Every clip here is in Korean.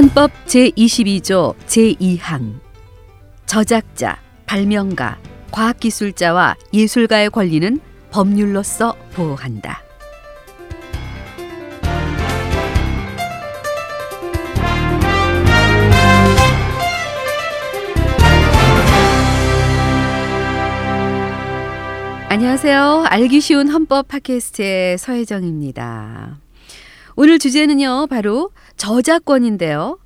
헌법 제22조 제2항 저작자, 발명가, 과학기술자와 예술가의 권리는 법률로서 보호한다. 안녕하세요. 알기 쉬운 헌법 팟캐스트의 서혜정입니다. 오늘 주제는요, 바로 저작권인데요.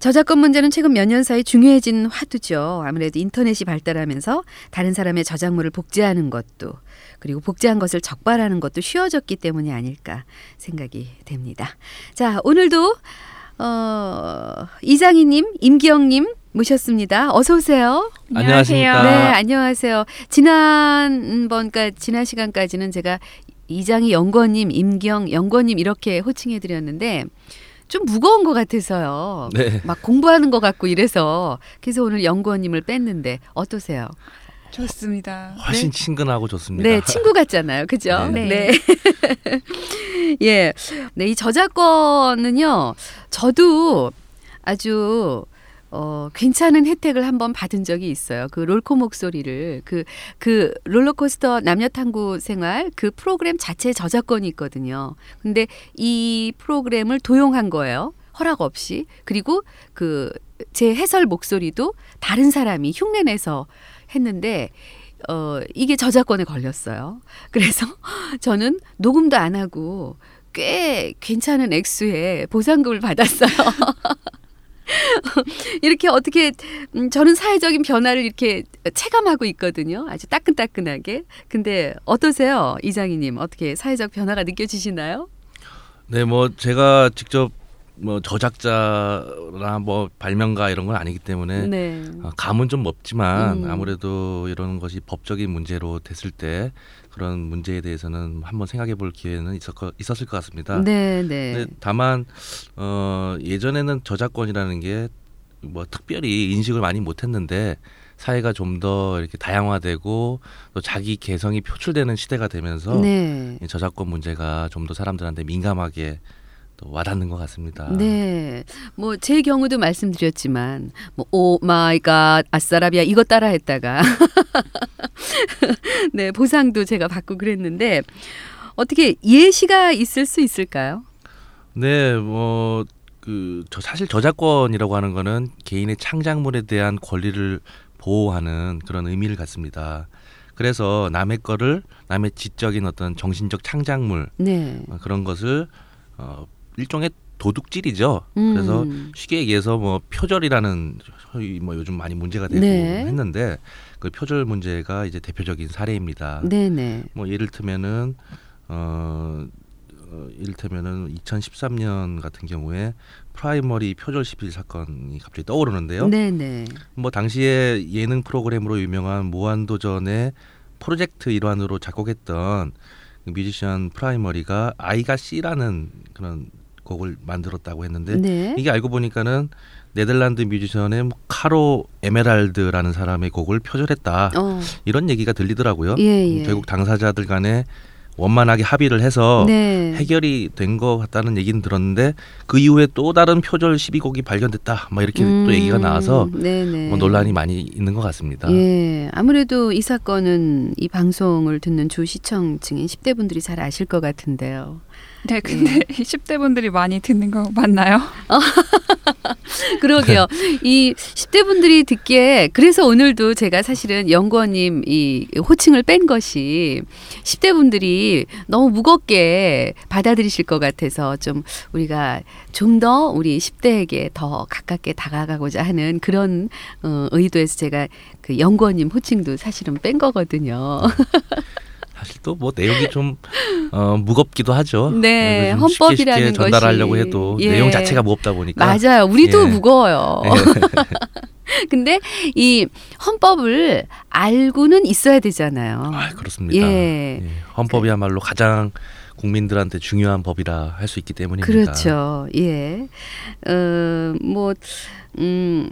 저작권 문제는 최근 몇 년 사이 중요해진 화두죠. 아무래도 인터넷이 발달하면서 다른 사람의 저작물을 복제하는 것도 그리고 복제한 것을 적발하는 것도 쉬워졌기 때문이 아닐까 생각이 됩니다. 자, 오늘도 어, 이장희님, 임기영님 모셨습니다. 어서 오세요. 안녕하십니까. 네, 안녕하세요. 지난번, 까 지난 시간까지는 제가 이장희 연구원님, 임기영 연구원님 이렇게 호칭해드렸는데 좀 무거운 것 같아서요. 네. 막 공부하는 것 같고 이래서 그래서 오늘 연구원님을 뺐는데 어떠세요? 좋습니다. 훨씬 네. 친근하고 좋습니다. 네, 친구 같잖아요. 그죠? 네. 네. 예. 네, 이 저작권은요. 저도 아주 어, 괜찮은 혜택을 한번 받은 적이 있어요. 그 롤코 목소리를 그, 그 롤러코스터 남녀탐구 생활 그 프로그램 자체에 저작권이 있거든요. 근데 이 프로그램을 도용한 거예요. 허락 없이. 그리고 그 제 해설 목소리도 다른 사람이 흉내내서 했는데 어, 이게 저작권에 걸렸어요. 그래서 저는 녹음도 안 하고 꽤 괜찮은 액수의 보상금을 받았어요. 이렇게 어떻게 음, 저는 사회적인 변화를 이렇게 체감하고 있거든요. 아주 따끈따끈하게. 근데 어떠세요, 이장희님? 어떻게 사회적 변화가 느껴지시나요? 네, 뭐 제가 직접 뭐 저작자나 뭐 발명가 이런 건 아니기 때문에 네. 어, 감은 좀 없지만 음. 아무래도 이런 것이 법적인 문제로 됐을 때 그런 문제에 대해서는 한번 생각해 볼 기회는 있었, 있었을 것 같습니다. 네, 네. 다만 어, 예전에는 저작권이라는 게 뭐 특별히 인식을 많이 못했는데 사회가 좀 더 이렇게 다양화되고 또 자기 개성이 표출되는 시대가 되면서 네. 이 저작권 문제가 좀 더 사람들한테 민감하게 또 와닿는 것 같습니다. 네. 뭐 제 경우도 말씀드렸지만 뭐 oh my god 아싸라비아 이거 따라 했다가 네, 보상도 제가 받고 그랬는데 어떻게 예시가 있을 수 있을까요? 네, 뭐 그 저 사실 저작권이라고 하는 거는 개인의 창작물에 대한 권리를 보호하는 그런 의미를 갖습니다. 그래서 남의 거를 남의 지적인 어떤 정신적 창작물 네. 어, 그런 것을 어 일종의 도둑질이죠. 음. 그래서 쉽게 얘기해서 뭐 표절이라는 소위 뭐 요즘 많이 문제가 되고 네. 했는데 그 표절 문제가 이제 대표적인 사례입니다. 네, 네. 뭐 예를 들면은 어, 어 이를테면은 2013년 같은 경우에 프라이머리 표절 시비 사건이 갑자기 떠오르는데요. 네, 네. 뭐 당시에 예능 프로그램으로 유명한 무한도전의 프로젝트 일환으로 작곡했던 그 뮤지션 프라이머리가 I Got C라는 그런 곡을 만들었다고 했는데 네. 이게 알고 보니까는 네덜란드 뮤지션의 뭐 카로 에메랄드라는 사람의 곡을 표절했다 어. 이런 얘기가 들리더라고요. 예, 예. 음, 결국 당사자들 간에 원만하게 합의를 해서 네. 해결이 된 것 같다는 얘기는 들었는데 그 이후에 또 다른 표절 12곡이 발견됐다. 막 이렇게 음, 또 얘기가 나와서 네네. 뭐 논란이 많이 있는 것 같습니다. 예, 아무래도 이 사건은 이 방송을 듣는 주 시청층인 10대 분들이 잘 아실 것 같은데요. 네, 근데 10대 분들이 많이 듣는 거 맞나요? 그러게요. 이 10대 분들이 듣기에 그래서 오늘도 제가 사실은 연구원님 이 호칭을 뺀 것이 10대 분들이 너무 무겁게 받아들이실 것 같아서 좀 우리가 좀 더 우리 10대에게 더 가깝게 다가가고자 하는 그런 어, 의도에서 제가 그 연구원님 호칭도 사실은 뺀 거거든요. 사실 또 뭐 내용이 좀 어, 무겁기도 하죠. 네, 좀 쉽게 헌법이라는 쉽게 전달하려고 것이. 해도 예. 내용 자체가 무겁다 보니까 맞아요. 우리도 예. 무거워요. 근데 이 헌법을 알고는 있어야 되잖아요. 아, 그렇습니다. 예. 예, 헌법이야말로 가장 국민들한테 중요한 법이라 할 수 있기 때문입니다. 그렇죠. 예. 어, 뭐, 음,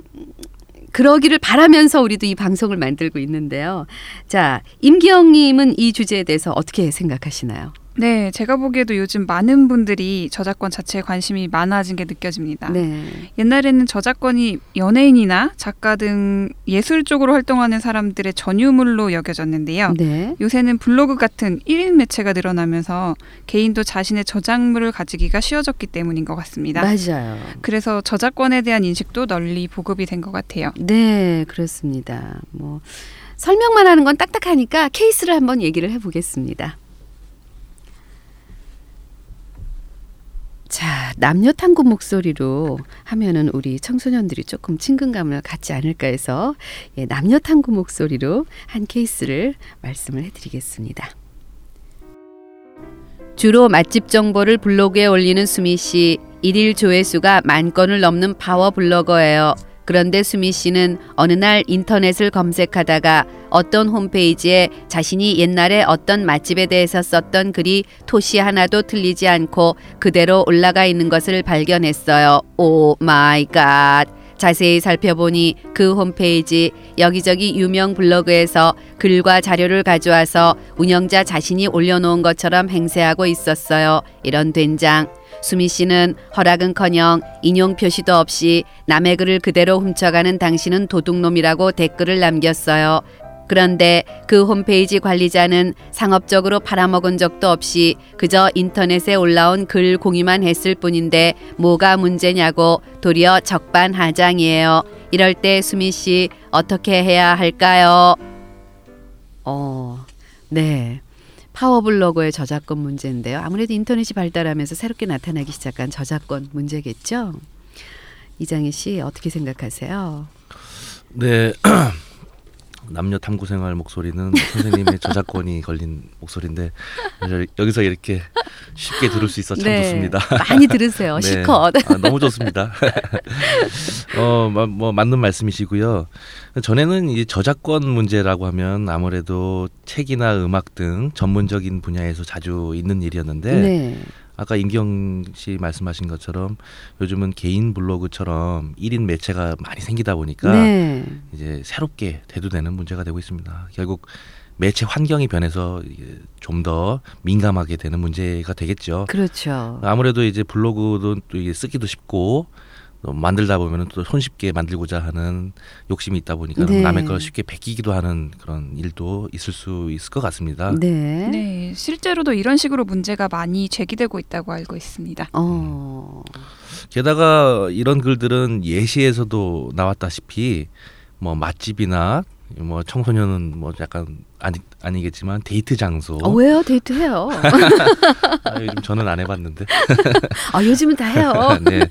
그러기를 바라면서 우리도 이 방송을 만들고 있는데요. 자, 임기영 님은 이 주제에 대해서 어떻게 생각하시나요? 네, 제가 보기에도 요즘 많은 분들이 저작권 자체에 관심이 많아진 게 느껴집니다. 네. 옛날에는 저작권이 연예인이나 작가 등 예술 쪽으로 활동하는 사람들의 전유물로 여겨졌는데요. 네. 요새는 블로그 같은 1인 매체가 늘어나면서 개인도 자신의 저작물을 가지기가 쉬워졌기 때문인 것 같습니다. 맞아요. 그래서 저작권에 대한 인식도 널리 보급이 된 것 같아요. 네, 그렇습니다. 뭐 설명만 하는 건 딱딱하니까 케이스를 한번 얘기를 해보겠습니다. 자, 남녀 탐구 목소리로 하면은 우리 청소년들이 조금 친근감을 갖지 않을까 해서 예, 남녀 탐구 목소리로 한 케이스를 말씀을 해드리겠습니다. 주로 맛집 정보를 블로그에 올리는 수미 씨. 일일 조회수가 만 건을 넘는 파워 블로거예요. 그런데 수미 씨는 어느 날 인터넷을 검색하다가 어떤 홈페이지에 자신이 옛날에 어떤 맛집에 대해서 썼던 글이 토시 하나도 틀리지 않고 그대로 올라가 있는 것을 발견했어요. Oh my god. 자세히 살펴보니 그 홈페이지 여기저기 유명 블로그에서 글과 자료를 가져와서 운영자 자신이 올려놓은 것처럼 행세하고 있었어요. 이런 된장. 수미 씨는 허락은커녕 인용 표시도 없이 남의 글을 그대로 훔쳐가는 당신은 도둑놈이라고 댓글을 남겼어요. 그런데 그 홈페이지 관리자는 상업적으로 팔아먹은 적도 없이 그저 인터넷에 올라온 글 공유만 했을 뿐인데 뭐가 문제냐고 도리어 적반하장이에요. 이럴 때 수미 씨 어떻게 해야 할까요? 어, 네. 파워블로거의 저작권 문제인데요. 아무래도 인터넷이 발달하면서 새롭게 나타나기 시작한 저작권 문제겠죠. 이장희 씨 어떻게 생각하세요? 네. 남녀 탐구 생활 목소리는 선생님의 저작권이 걸린 목소리인데 여기서 이렇게 쉽게 들을 수 있어 참 네, 좋습니다. 많이 들으세요. 네. 실컷. 아, 너무 좋습니다. 어, 뭐, 뭐 맞는 말씀이시고요. 전에는 이 저작권 문제라고 하면 아무래도 책이나 음악 등 전문적인 분야에서 자주 있는 일이었는데 네. 아까 임경 씨 말씀하신 것처럼 요즘은 개인 블로그처럼 1인 매체가 많이 생기다 보니까 네. 이제 새롭게 대두되는 문제가 되고 있습니다. 결국 매체 환경이 변해서 좀 더 민감하게 되는 문제가 되겠죠. 그렇죠. 아무래도 이제 블로그도 또 이게 쓰기도 쉽고 또 만들다 보면은 또 손쉽게 만들고자 하는 욕심이 있다 보니까 네. 남의 걸 쉽게 베끼기도 하는 그런 일도 있을 수 있을 것 같습니다. 네. 네, 실제로도 이런 식으로 문제가 많이 제기되고 있다고 알고 있습니다. 어. 게다가 이런 글들은 예시에서도 나왔다시피 뭐 맛집이나 뭐 청소년은 뭐 약간 아니 아니겠지만 데이트 장소. 어, 왜요? 데이트 해요. 아, 요즘 저는 안 해봤는데. 아, 요즘은 다 해요. 네.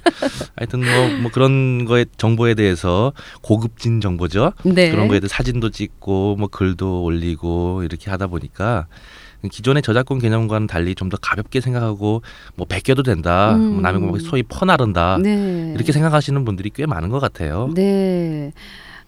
하여튼 뭐, 뭐 그런 거에 정보에 대해서 고급진 정보죠. 네. 그런 거에 대해 사진도 찍고 뭐 글도 올리고 이렇게 하다 보니까 기존의 저작권 개념과는 달리 좀 더 가볍게 생각하고 뭐 베껴도 된다. 음. 뭐 남의 거 소위 퍼나른다. 네. 이렇게 생각하시는 분들이 꽤 많은 것 같아요. 네.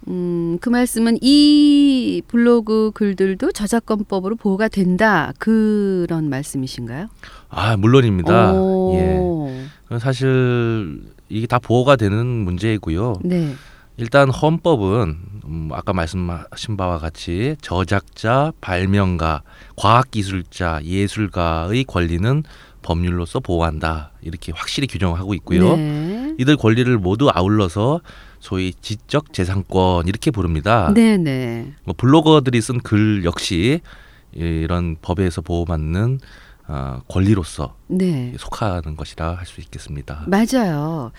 음, 그 말씀은 이 블로그 글들도 저작권법으로 보호가 된다. 그런 말씀이신가요? 아 물론입니다. 오. 예. 사실 이게 다 보호가 되는 문제이고요. 네. 일단 헌법은 음, 아까 말씀하신 바와 같이 저작자, 발명가, 과학기술자, 예술가의 권리는 법률로서 보호한다 이렇게 확실히 규정하고 있고요. 네. 이들 권리를 모두 아울러서 소위 지적 재산권 이렇게 부릅니다. 네, 네. 뭐 블로거들이 쓴 글 역시 이런 법에서 보호받는 어, 권리로서 네. 속하는 것이라 할 수 있겠습니다. 맞아요.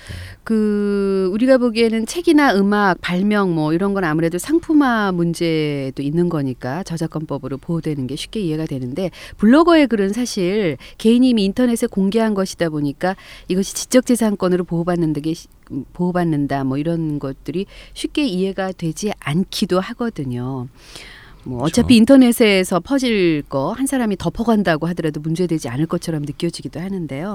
그 우리가 보기에는 책이나 음악, 발명 뭐 이런 건 아무래도 상품화 문제도 있는 거니까 저작권법으로 보호되는 게 쉽게 이해가 되는데 블로거의 글은 사실 개인이 이미 인터넷에 공개한 것이다 보니까 이것이 지적재산권으로 보호받는다 게 보호받는다 뭐 이런 것들이 쉽게 이해가 되지 않기도 하거든요. 뭐 그렇죠. 어차피 인터넷에서 퍼질 거 한 사람이 덮어간다고 하더라도 문제되지 않을 것처럼 느껴지기도 하는데요.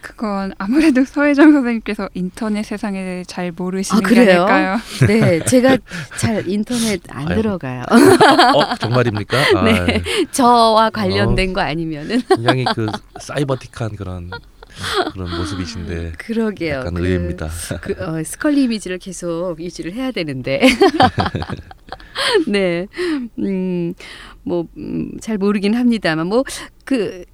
그건 아무래도 서혜정 선생님께서 인터넷 세상에 잘 모르시는 아, 게 그래요? 아닐까요? 네, 제가 잘 인터넷 안 아유. 들어가요. 어 정말입니까? 아, 네. 저와 관련된 거 아니면은 굉장히 그 사이버틱한 그런 그런 모습이신데 그러게요. 약간 그- 의외입니다. 그 어, 스컬리 이미지를 계속 유지를 해야 되는데. 네. 음, 뭐, 음, 잘 모르긴 합니다만, 뭐, 그,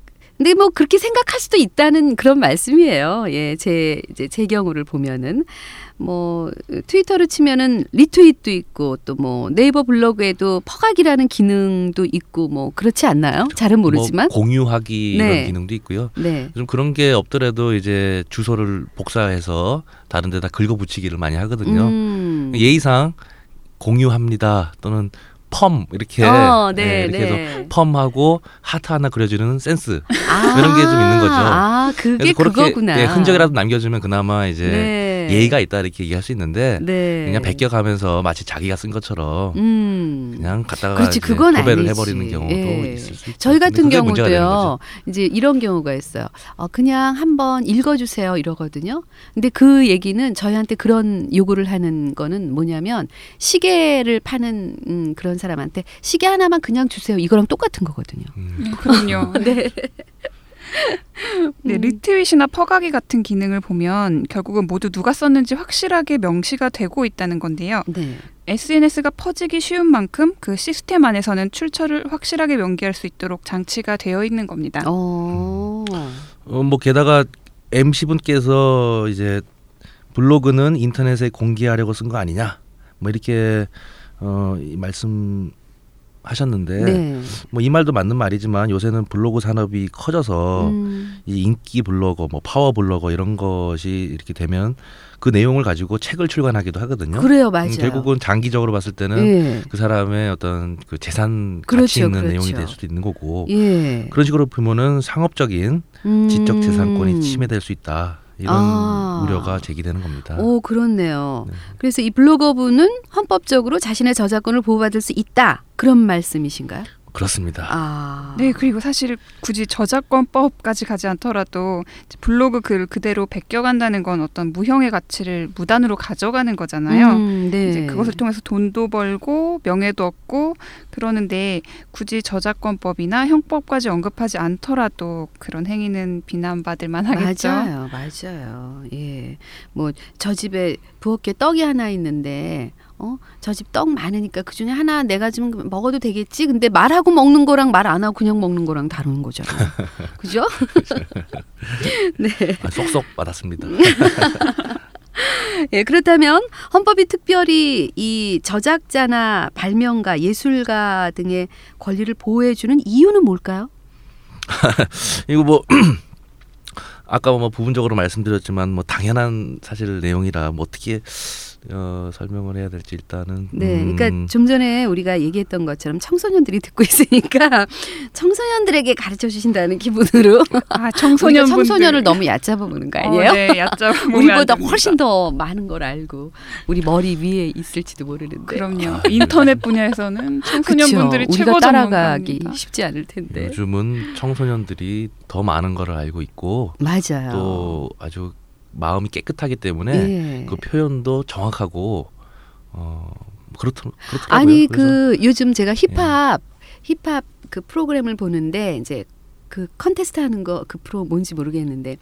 근데 뭐 그렇게 생각할 수도 있다는 그런 말씀이에요. 예, 제 이제 제 경우를 보면은 뭐 트위터로 치면은 리트윗도 있고 또 뭐 네이버 블로그에도 퍼각이라는 기능도 있고 뭐 그렇지 않나요? 잘은 모르지만. 뭐 공유하기 네. 이런 기능도 있고요. 네. 좀 그런 게 없더라도 이제 주소를 복사해서 다른 데다 긁어붙이기를 많이 하거든요. 음. 예의상 공유합니다 또는 펌 이렇게 어, 네, 네, 이렇게 네. 해서 펌하고 하트 하나 그려주는 센스 아, 그런 게 좀 있는 거죠. 아, 그게 그렇게 그거구나. 예, 흔적이라도 남겨주면 그나마 이제 네. 예의가 있다 이렇게 얘기할 수 있는데 네. 그냥 베껴가면서 마치 자기가 쓴 것처럼 음. 그냥 갖다가 그렇지, 그건 도배를 아니지. 해버리는 경우도 예. 있을 수 있죠. 저희 같은 경우도요. 이제 이런 경우가 있어요. 어, 그냥 한번 읽어주세요 이러거든요. 근데 그 얘기는 저희한테 그런 요구를 하는 거는 뭐냐면 시계를 파는 음, 그런 사람한테 시계 하나만 그냥 주세요. 이거랑 똑같은 거거든요. 음. 음, 그럼요. 네. 네, 음. 리트윗이나 퍼가기 같은 기능을 보면 결국은 모두 누가 썼는지 확실하게 명시가 되고 있다는 건데요. 네. SNS가 퍼지기 쉬운 만큼 그 시스템 안에서는 출처를 확실하게 명기할 수 있도록 장치가 되어 있는 겁니다. 어. 어, 뭐 게다가 MC 분께서 이제 블로그는 인터넷에 공개하려고 쓴 거 아니냐 뭐 이렇게 어, 이 말씀 하셨는데 네. 뭐이 말도 맞는 말이지만 요새는 블로그 산업이 커져서 음. 이 인기 블로거, 뭐 파워 블로거 이런 것이 이렇게 되면 그 내용을 가지고 책을 출간하기도 하거든요. 그래요, 맞아요. 음, 결국은 장기적으로 봤을 때는 예. 그 사람의 어떤 그 재산 가치 그렇죠, 있는 그렇죠. 내용이 될 수도 있는 거고 예. 그런 식으로 보면은 상업적인 지적 음. 재산권이 침해될 수 있다 이런 아. 우려가 제기되는 겁니다. 오, 그렇네요. 네. 그래서 이 블로거분은 헌법적으로 자신의 저작권을 보호받을 수 있다. 그런 말씀이신가요? 그렇습니다. 아. 네, 그리고 사실 굳이 저작권법까지 가지 않더라도 블로그 글 그대로 베껴간다는 건 어떤 무형의 가치를 무단으로 가져가는 거잖아요. 음, 네. 이제 그것을 통해서 돈도 벌고 명예도 얻고 그러는데 굳이 저작권법이나 형법까지 언급하지 않더라도 그런 행위는 비난받을 만하겠죠. 맞아요, 맞아요. 예, 뭐 저 집에 부엌에 떡이 하나 있는데, 어, 저 집 떡 많으니까 그 중에 하나 내가 좀 먹어도 되겠지. 근데 말하고 먹는 거랑 말 안 하고 그냥 먹는 거랑 다른 거잖아요. 그죠? 네. 아, 쏙쏙 받았습니다. 예, 그렇다면 헌법이 특별히 이 저작자나 발명가, 예술가 등의 권리를 보호해 주는 이유는 뭘까요? 이거 뭐 아까 뭐 부분적으로 말씀드렸지만 뭐 당연한 사실 내용이라 뭐 어떻게 어, 설명을 해야 될지 일단은 네, 음, 그러니까 좀 전에 우리가 얘기했던 것처럼 청소년들이 듣고 있으니까 청소년들에게 가르쳐 주신다는 기분으로 아, 청소년 청소년을 너무 얕잡아 보는 거 아니에요? 어, 네, 얕잡으면 우리보다. 훨씬 더 많은 걸 알고 우리 머리 위에 있을지도 모르는데. 그럼요. 인터넷 분야에서는 청소년분들이? 최고 우리가 따라가기 전문가입니다. 쉽지 않을 텐데. 요즘은 청소년들이 더 많은 거를 알고 있고 맞아요. 또 아주 마음이 깨끗하기 때문에 예. 그 표현도 정확하고 어 그렇더 그렇더라고요. 아니 그 요즘 제가 힙합 힙합 그 프로그램을 보는데 이제 그 컨테스트 하는 거 그 프로 뭔지 모르겠는데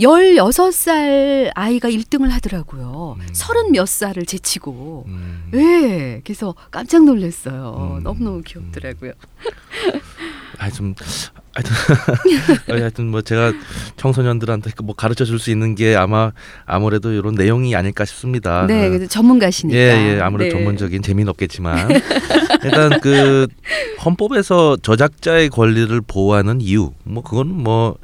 16살 아이가 1등을 하더라고요. 음. 서른 몇 살을 제치고. 음, 예. 그래서 깜짝 놀랐어요. 음. 너무너무 귀엽더라고요. 하여튼 하여튼 하여튼 뭐 제가 청소년들한테 그뭐 가르쳐 줄 수 있는 게 아마 아무래도 이런 내용이 아닐까 싶습니다. 네. 그 그래서 전문가시니까. 예, 예, 아무래도 네. 전문적인 재미는 없겠지만 일단 그 헌법에서 저작자의 권리를 보호하는 이유, 뭐 그건 뭐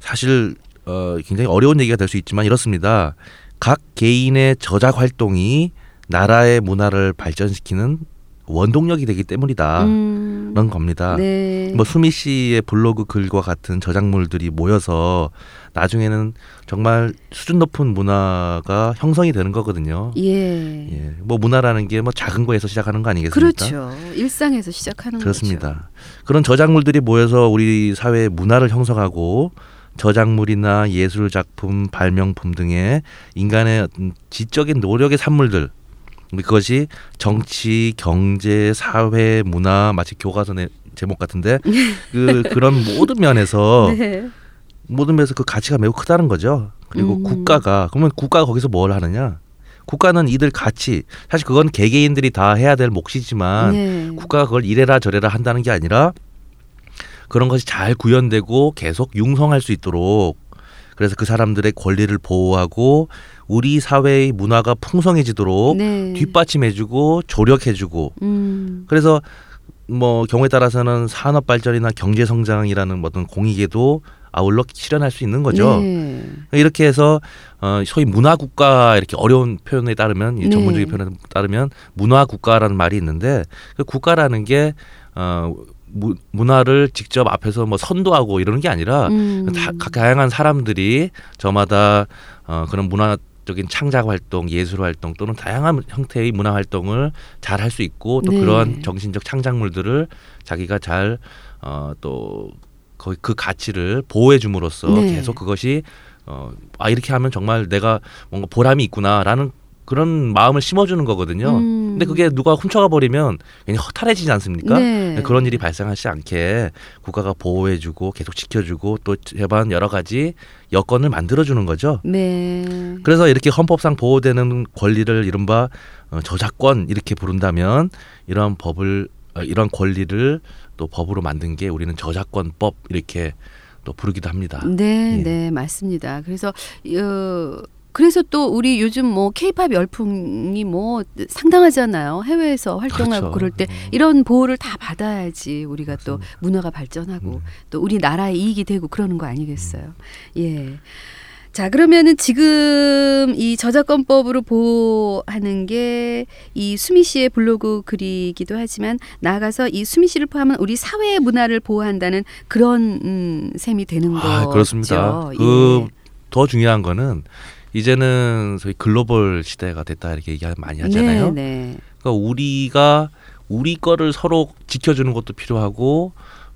사실 어 굉장히 어려운 얘기가 될 수 있지만 이렇습니다. 각 개인의 저작 활동이 나라의 문화를 발전시키는 원동력이 되기 때문이다. 음. 그런 겁니다. 네. 뭐 수미 씨의 블로그 글과 같은 저작물들이 모여서 나중에는 정말 수준 높은 문화가 형성이 되는 거거든요. 예. 예, 뭐 문화라는 게 뭐 작은 거에서 시작하는 거 아니겠습니까? 그렇죠. 일상에서 시작하는 그렇습니다. 그런 저작물들이 모여서 우리 사회의 문화를 형성하고 저작물이나 예술 작품, 발명품 등의 인간의 지적인 노력의 산물들 그것이 정치, 경제, 사회, 문화 마치 교과서의 제목 같은데 그 그런 모든 면에서. 네. 모든 면에서 그 가치가 매우 크다는 거죠. 그리고 음. 국가가 그러면 국가가 거기서 뭘 하느냐? 국가는 이들 가치 사실 그건 개개인들이 다 해야 될 몫이지만 네. 국가가 그걸 이래라 저래라 한다는 게 아니라 그런 것이 잘 구현되고 계속 융성할 수 있도록 그래서 그 사람들의 권리를 보호하고 우리 사회의 문화가 풍성해지도록 네. 뒷받침해주고 조력해주고 음. 그래서 뭐 경우에 따라서는 산업 발전이나 경제 성장이라는 어떤 공익에도 아울러 실현할 수 있는 거죠. 네. 이렇게 해서 어 소위 문화 국가 이렇게 어려운 표현에 따르면 이 네. 전문적인 표현에 따르면 문화 국가라는 말이 있는데 그 국가라는 게 어 문화를 직접 앞에서 뭐 선도하고 이러는 게 아니라 음. 다, 각 다양한 사람들이 저마다 어 그런 문화 적인 창작 활동, 예술 활동 또는 다양한 형태의 문화 활동을 잘 할 수 있고 또 네. 그러한 정신적 창작물들을 자기가 잘 어또 거의 그 가치를 보호해 줌으로써 네. 계속 그것이 어아 이렇게 하면 정말 내가 뭔가 보람이 있구나라는 그런 마음을 심어주는 거거든요. 음. 근데 그게 누가 훔쳐가 버리면 괜히 허탈해지지 않습니까? 네. 그런 일이 발생하지 않게 국가가 보호해주고 계속 지켜주고 또 제반 여러 가지 여건을 만들어주는 거죠. 네. 그래서 이렇게 헌법상 보호되는 권리를 이른바 어, 저작권 이렇게 부른다면 이러한 법을 어, 이러한 권리를 또 법으로 만든 게 우리는 저작권법 이렇게 또 부르기도 합니다. 네, 예. 네, 맞습니다. 그래서 어 그래서 또 우리 요즘 뭐 케이팝 열풍이 뭐 상당하잖아요. 해외에서 활동하고 그렇죠. 그럴 때 이런 보호를 다 받아야지 우리가 또 맞습니다. 문화가 발전하고 음. 또 우리 나라의 이익이 되고 그러는 거 아니겠어요. 예. 자, 그러면은 지금 이 저작권법으로 보호하는 게 이 수미 씨의 블로그 글이기도 하지만 나아가서 이 수미 씨를 포함한 우리 사회의 문화를 보호한다는 그런 음, 셈이 되는 거죠. 아, 그렇습니다. 예. 그 더 중요한 거는 이제는 소위 글로벌 시대가 됐다 이렇게 얘기 많이 하잖아요. 네, 네. 그러니까 우리가 우리 거를 서로 지켜주는 것도 필요하고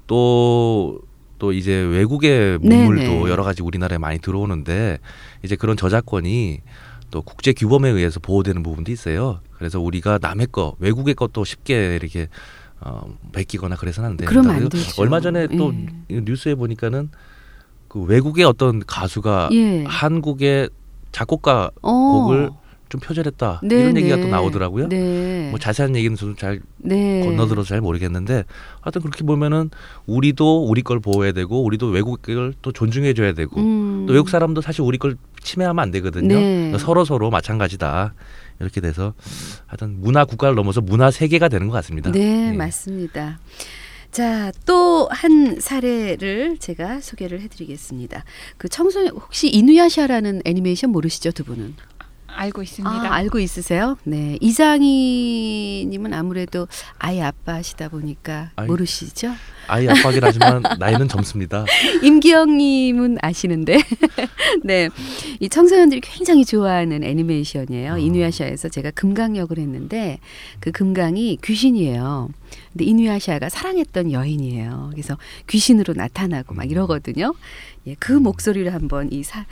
또또 이제 외국의 네, 문물도 네. 여러 가지 우리나라에 많이 들어오는데 이제 그런 저작권이 또 국제 규범에 의해서 보호되는 부분도 있어요. 그래서 우리가 남의 거, 외국의 것도 쉽게 이렇게 어, 베끼거나 그래서는 안 됩니다. 안. 얼마 전에 또 예. 뉴스에 보니까는 그 외국의 어떤 가수가 예. 한국의 작곡가 어. 곡을 좀 표절했다 네, 이런 얘기가 네. 또 나오더라고요. 네. 뭐 자세한 얘기는 저도 잘 네. 건너들어서 잘 모르겠는데 하여튼 그렇게 보면은 우리도 우리 걸 보호해야 되고 우리도 외국 걸 또 존중해 줘야 되고 음. 또 외국 사람도 사실 우리 걸 침해하면 안 되거든요. 네. 서로 서로 마찬가지다. 이렇게 돼서 하여튼 문화 국가를 넘어서 문화 세계가 되는 것 같습니다. 네, 예. 맞습니다. 자, 또 한 사례를 제가 소개를 해드리겠습니다. 그 청소년 혹시 이누야샤라는 애니메이션 모르시죠, 두 분은? 알고 있습니다. 아, 알고 있으세요? 네, 이장희님은 아무래도 아이 아빠시다 보니까 아이. 모르시죠? 아이 아빠긴 하지만 나이는 젊습니다. 임기영님은 아시는데, 네, 이 청소년들이 굉장히 좋아하는 애니메이션이에요. 어. 이누야샤에서 제가 금강 역을 했는데 그 금강이 귀신이에요. 근데 이누야샤가 사랑했던 여인이에요. 그래서 귀신으로 나타나고 막 이러거든요. 예, 그 목소리를 한번 이 사,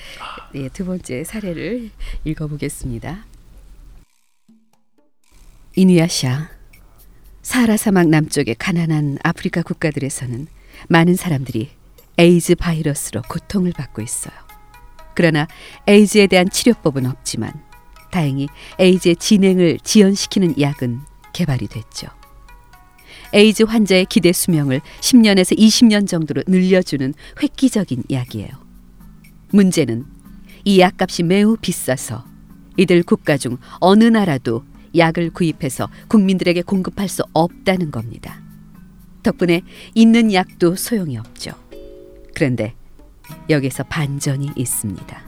예, 두 번째 사례를 읽어보겠습니다. 이누야샤, 사하라 사막 남쪽의 가난한 아프리카 국가들에서는 많은 사람들이 에이즈 바이러스로 고통을 받고 있어요. 그러나 에이즈에 대한 치료법은 없지만 다행히 에이즈의 진행을 지연시키는 약은 개발이 됐죠. 에이즈 환자의 기대 수명을 10년에서 20년 정도로 늘려주는 획기적인 약이에요. 문제는 이 약값이 매우 비싸서 이들 국가 중 어느 나라도 약을 구입해서 국민들에게 공급할 수 없다는 겁니다. 덕분에 있는 약도 소용이 없죠. 그런데 여기서 반전이 있습니다.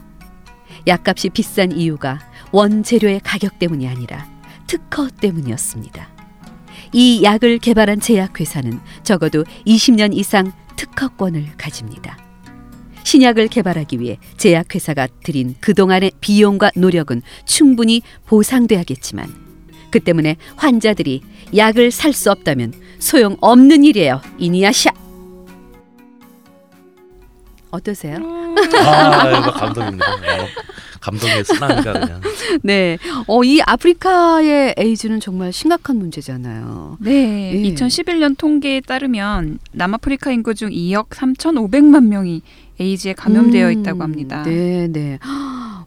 약값이 비싼 이유가 원재료의 가격 때문이 아니라 특허 때문이었습니다. 이 약을 개발한 제약회사는 적어도 20년 이상 특허권을 가집니다. 신약을 개발하기 위해 제약회사가 들인 그동안의 비용과 노력은 충분히 보상돼야겠지만 그 때문에 환자들이 약을 살 수 없다면 소용 없는 일이에요. 이니아샤. 어떠세요? 아, 이거 감동입니다. 어, 감동의 쓰나미가 그냥. 네. 어, 이 아프리카의 에이즈는 정말 심각한 문제잖아요. 네, 예. 2011년 통계에 따르면 남아프리카 인구 중 2억 3,500만 명이 에이즈에 감염되어 음, 있다고 합니다. 네, 네.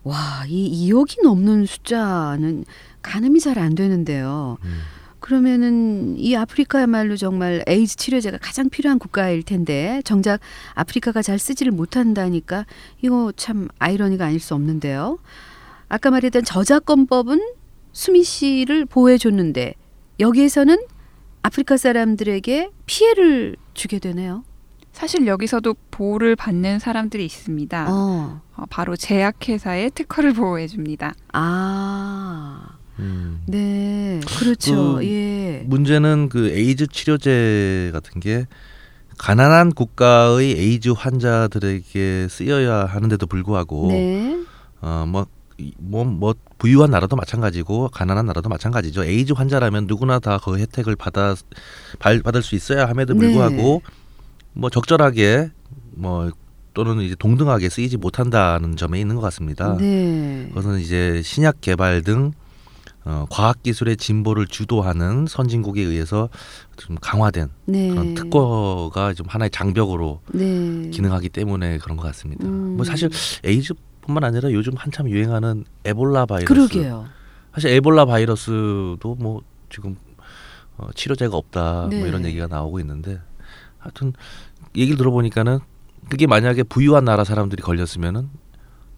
와, 이 2억이 넘는 숫자는 가늠이 잘 안 되는데요. 음. 그러면은 이 아프리카야말로 정말 에이즈 치료제가 가장 필요한 국가일 텐데 정작 아프리카가 잘 쓰지를 못한다니까 이거 참 아이러니가 아닐 수 없는데요. 아까 말했던 저작권법은 수미 씨를 보호해 줬는데 여기에서는 아프리카 사람들에게 피해를 주게 되네요. 사실 여기서도 보호를 받는 사람들이 있습니다. 어. 어, 바로 제약회사의 특허를 보호해 줍니다. 아. 음. 네. 그렇죠. 그 예. 문제는 그 에이즈 치료제 같은 게 가난한 국가의 에이즈 환자들에게 쓰여야 하는데도 불구하고 네. 어뭐 뭐, 뭐 부유한 나라도 마찬가지고 가난한 나라도 마찬가지죠. 에이즈 환자라면 누구나 다 그 혜택을 받아 발- 받을 수 있어야 함에도 네. 불구하고 뭐 적절하게 뭐 또는 이제 동등하게 쓰이지 못한다는 점에 있는 것 같습니다. 네. 그것은 이제 신약 개발 등 어, 과학 기술의 진보를 주도하는 선진국에 의해서 좀 강화된 네. 그런 특허가 좀 하나의 장벽으로 네. 기능하기 때문에 그런 것 같습니다. 음. 뭐 사실 에이즈뿐만 아니라 요즘 한참 유행하는 에볼라 바이러스. 그러게요. 사실 에볼라 바이러스도 뭐 지금 어, 치료제가 없다 네. 뭐 이런 얘기가 나오고 있는데 하여튼 얘기를 들어보니까는 그게 만약에 부유한 나라 사람들이 걸렸으면은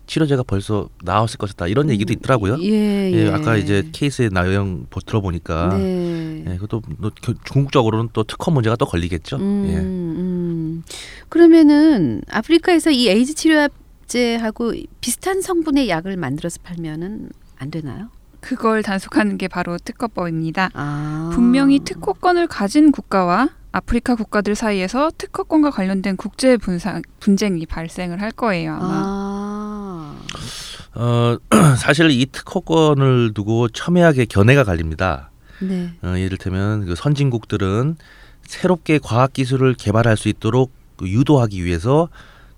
치료제가 벌써 나왔을 것이다 이런 얘기도 있더라고요. 예, 예, 예. 아까 이제 케이스의 내용 보- 들어보니까 네. 예, 그것도 뭐 겨- 궁극적으로는 또 특허 문제가 또 걸리겠죠. 음, 예. 음. 그러면은 아프리카에서 이 에이즈 치료제하고 비슷한 성분의 약을 만들어서 팔면은 안 되나요? 그걸 단속하는 게 바로 특허법입니다. 아. 분명히 특허권을 가진 국가와 아프리카 국가들 사이에서 특허권과 관련된 국제 분상, 분쟁이 발생을 할 거예요 아마. 아. 어, 사실 이 특허권을 두고 첨예하게 견해가 갈립니다. 네. 어, 예를테면 그 선진국들은 새롭게 과학 기술을 개발할 수 있도록 그 유도하기 위해서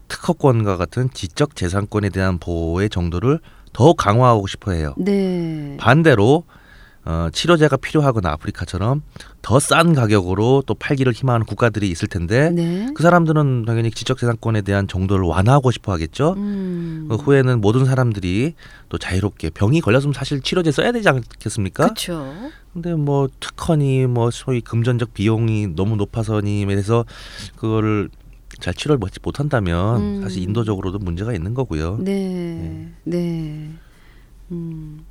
특허권과 같은 지적 재산권에 대한 보호의 정도를 더 강화하고 싶어 해요. 네. 반대로 어, 치료제가 필요하거나 아프리카처럼 더 싼 가격으로 또 팔기를 희망하는 국가들이 있을 텐데 네. 그 사람들은 당연히 지적 재산권에 대한 정도를 완화하고 싶어 하겠죠. 음. 그 후에는 모든 사람들이 또 자유롭게 병이 걸렸으면 사실 치료제 써야 되지 않겠습니까? 그렇죠. 근데 뭐 특허니 뭐 소위 금전적 비용이 너무 높아서니 해서 그거를 잘 치료를 못못 한다면 음. 사실 인도적으로도 문제가 있는 거고요. 네. 네. 음.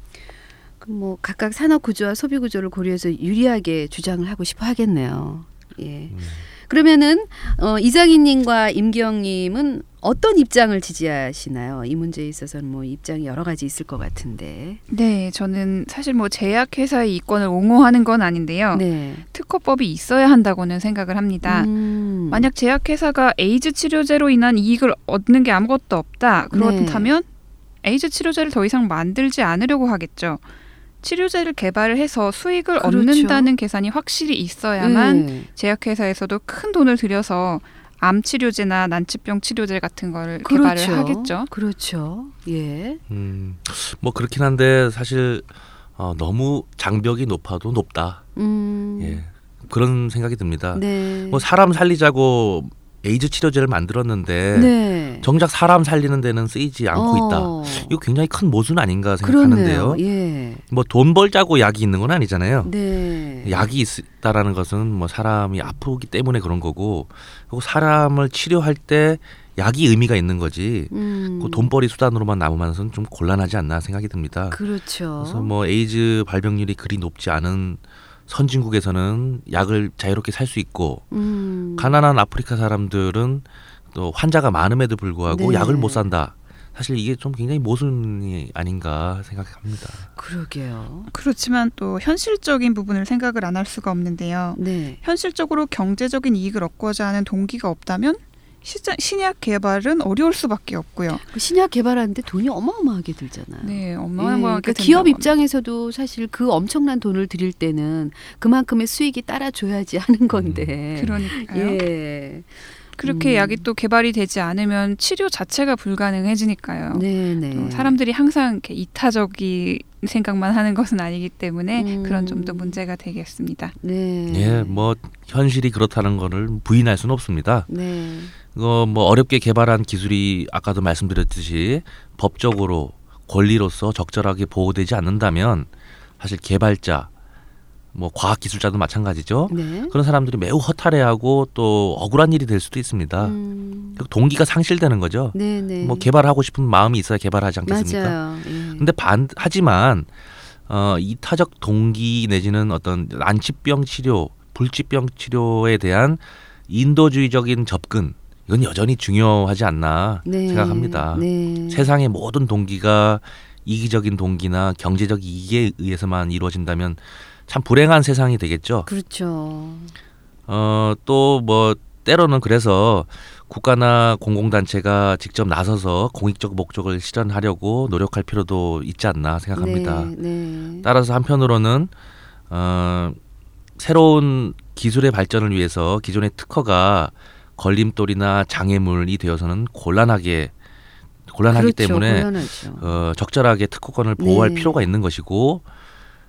뭐 각각 산업 구조와 소비 구조를 고려해서 유리하게 주장을 하고 싶어 하겠네요. 예. 음. 그러면은 어, 이장희님과 임기영님은 어떤 입장을 지지하시나요? 이 문제에 있어서는 뭐 입장이 여러 가지 있을 것 같은데. 네, 저는 사실 뭐 제약회사의 이권을 옹호하는 건 아닌데요. 네. 특허법이 있어야 한다고는 생각을 합니다. 음. 만약 제약회사가 에이즈 치료제로 인한 이익을 얻는 게 아무것도 없다. 그렇다면 에이즈 치료제를 더 이상 만들지 않으려고 하겠죠. 치료제를 개발을 해서 수익을 그렇죠. 얻는다는 계산이 확실히 있어야만 네. 제약회사에서도 큰 돈을 들여서 암 치료제나 난치병 치료제 같은 거를 그렇죠. 개발을 하겠죠. 그렇죠. 예. 음, 뭐 그렇긴 한데 사실 어, 너무 장벽이 높아도 높다. 음. 예, 그런 생각이 듭니다. 네. 뭐 사람 살리자고 에이즈 치료제를 만들었는데 네. 정작 사람 살리는 데는 쓰이지 않고 있다. 어. 이거 굉장히 큰 모순 아닌가 생각하는데요. 예. 뭐돈 벌자고 약이 있는 건 아니잖아요. 네. 약이 있다라는 것은 뭐 사람이 아프기 때문에 그런 거고 그리고 사람을 치료할 때 약이 의미가 있는 거지 음. 그 돈벌이 수단으로만 남으면서는 좀 곤란하지 않나 생각이 듭니다. 그렇죠. 그래서 뭐 에이즈 발병률이 그리 높지 않은 선진국에서는 약을 자유롭게 살 수 있고 음. 가난한 아프리카 사람들은 또 환자가 많음에도 불구하고 네. 약을 못 산다. 사실 이게 좀 굉장히 모순이 아닌가 생각합니다. 그러게요. 그렇지만 또 현실적인 부분을 생각을 안 할 수가 없는데요. 네. 현실적으로 경제적인 이익을 얻고자 하는 동기가 없다면 신약 개발은 어려울 수밖에 없고요. 그 신약 개발하는데 돈이 어마어마하게 들잖아요. 네, 예, 어마어마하게 그러니까 된다고 기업. 입장에서도 사실 그 엄청난 돈을 들일 때는 그만큼의 수익이 따라줘야지 하는 건데. 그러니까요. 예. 그렇게 음. 약이 또 개발이 되지 않으면 치료 자체가 불가능해지니까요. 네네. 어, 사람들이 항상 이렇게 이타적인 생각만 하는 것은 아니기 때문에 음. 그런 점도 문제가 되겠습니다. 네. 예, 뭐 현실이 그렇다는 거를 부인할 수는 없습니다. 네. 이거 뭐 어렵게 개발한 기술이 아까도 말씀드렸듯이 법적으로 권리로서 적절하게 보호되지 않는다면 사실 개발자 뭐 과학 기술자도 마찬가지죠. 네. 그런 사람들이 매우 허탈해하고 또 억울한 일이 될 수도 있습니다. 음. 그 동기가 상실되는 거죠. 네, 네. 뭐 개발하고 싶은 마음이 있어야 개발하지 않겠습니까? 맞아요. 예. 근데 반 하지만 어 이타적 동기 내지는 어떤 난치병 치료, 불치병 치료에 대한 인도주의적인 접근 이건 여전히 중요하지 않나 네. 생각합니다. 네. 세상의 모든 동기가 이기적인 동기나 경제적 이익에 의해서만 이루어진다면 참 불행한 세상이 되겠죠. 그렇죠. 어 또 뭐 때로는 그래서 국가나 공공단체가 직접 나서서 공익적 목적을 실현하려고 노력할 필요도 있지 않나 생각합니다. 네. 네. 따라서 한편으로는 어, 새로운 기술의 발전을 위해서 기존의 특허가 걸림돌이나 장애물이 되어서는 곤란하게 곤란하기 그렇죠. 때문에 곤란하죠. 어, 적절하게 특허권을 보호할 네. 필요가 있는 것이고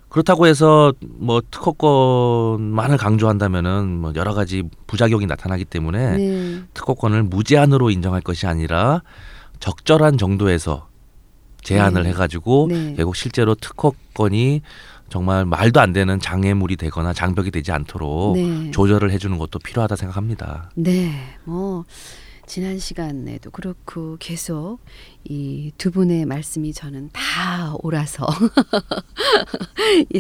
그렇다고 해서 뭐 특허권만을 강조한다면은 뭐 여러 가지 부작용이 나타나기 때문에 네. 특허권을 무제한으로 인정할 것이 아니라 적절한 정도에서 제한을 네. 해가지고 네. 결국 실제로 특허권이 정말 말도 안 되는 장애물이 되거나 장벽이 되지 않도록 네. 조절을 해주는 것도 필요하다 생각합니다. 네, 뭐 지난 시간에도 그렇고 계속 이 두 분의 말씀이 저는 다 옳아서 예,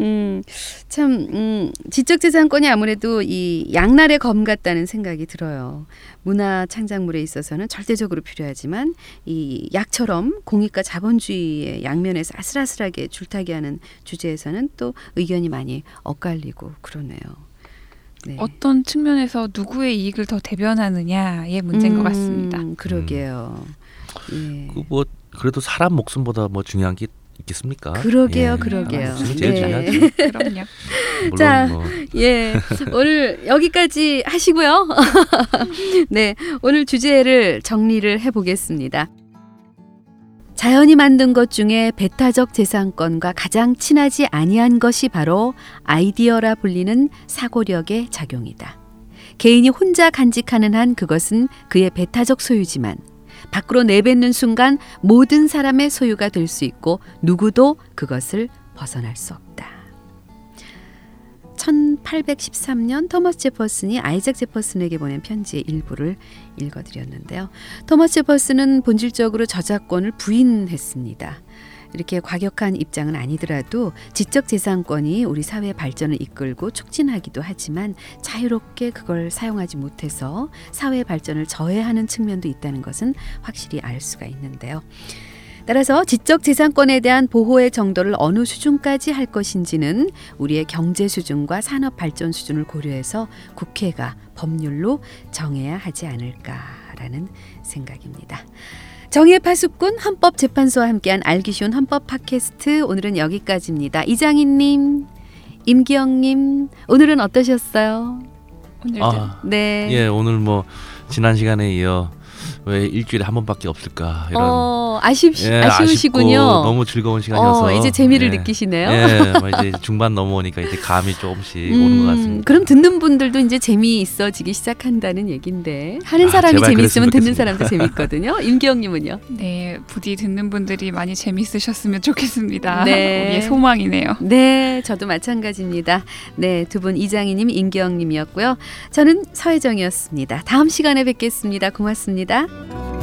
음, 참 음, 지적 재산권이 아무래도 이 양날의 검 같다는 생각이 들어요. 문화 창작물에 있어서는 절대적으로 필요하지만 이 약처럼 공익과 자본주의의 양면에서 아슬아슬하게 줄타기하는 주제에서는 또 의견이 많이 엇갈리고 그러네요. 네. 어떤 측면에서 누구의 이익을 더 대변하느냐의 문제인 것 같습니다. 음, 그러게요. 예. 그뭐 그래도 사람 목숨보다 뭐 중요한 게 있겠습니까? 그러게요, 예, 그러게요. 사람 목숨이 제일 네. 중요하죠. 그럼요. 자, 뭐 예. 오늘 여기까지 하시고요. 네. 오늘 주제를 정리를 해 보겠습니다. 자연이 만든 것 중에 배타적 재산권과 가장 친하지 아니한 것이 바로 아이디어라 불리는 사고력의 작용이다. 개인이 혼자 간직하는 한 그것은 그의 배타적 소유지만 밖으로 내뱉는 순간 모든 사람의 소유가 될 수 있고 누구도 그것을 벗어날 수 없다. 1813년 토머스 제퍼슨이 아이작 제퍼슨에게 보낸 편지의 일부를 읽어드렸는데요. 토머스 제퍼슨은 본질적으로 저작권을 부인했습니다. 이렇게 과격한 입장은 아니더라도 지적 재산권이 우리 사회 발전을 이끌고 촉진하기도 하지만 자유롭게 그걸 사용하지 못해서 사회 발전을 저해하는 측면도 있다는 것은 확실히 알 수가 있는데요. 따라서 지적 재산권에 대한 보호의 정도를 어느 수준까지 할 것인지는 우리의 경제 수준과 산업 발전 수준을 고려해서 국회가 법률로 정해야 하지 않을까라는 생각입니다. 정의 파수꾼 헌법재판소와 함께한 알기 쉬운 헌법 팟캐스트 오늘은 여기까지입니다. 이장희님, 임기영님 오늘은 어떠셨어요? 오늘도 아, 네. 예 오늘 뭐 지난 시간에 이어 왜 일주일에 한 번밖에 없을까 이런 어 아쉽 예, 아쉬우시군요. 아쉽고 너무 즐거운 시간이어서 어, 이제 재미를 예. 느끼시네요. 예, 뭐 이제 중반 넘어오니까 이제 감이 조금씩 오는 것 같습니다. 음, 그럼 듣는 분들도 이제 재미 있어지기 시작한다는 얘긴데 하는 아, 사람이 제발 재미있으면 듣는. 사람도 재밌거든요. 임기영님은요? 네 부디 듣는 분들이 많이 재밌으셨으면 좋겠습니다. 네. 우리의 소망이네요. 네, 저도 마찬가지입니다. 네, 두 분 이장희님, 임기영님이었고요. 저는 서혜정이었습니다. 다음 시간에 뵙겠습니다. 고맙습니다. Bye.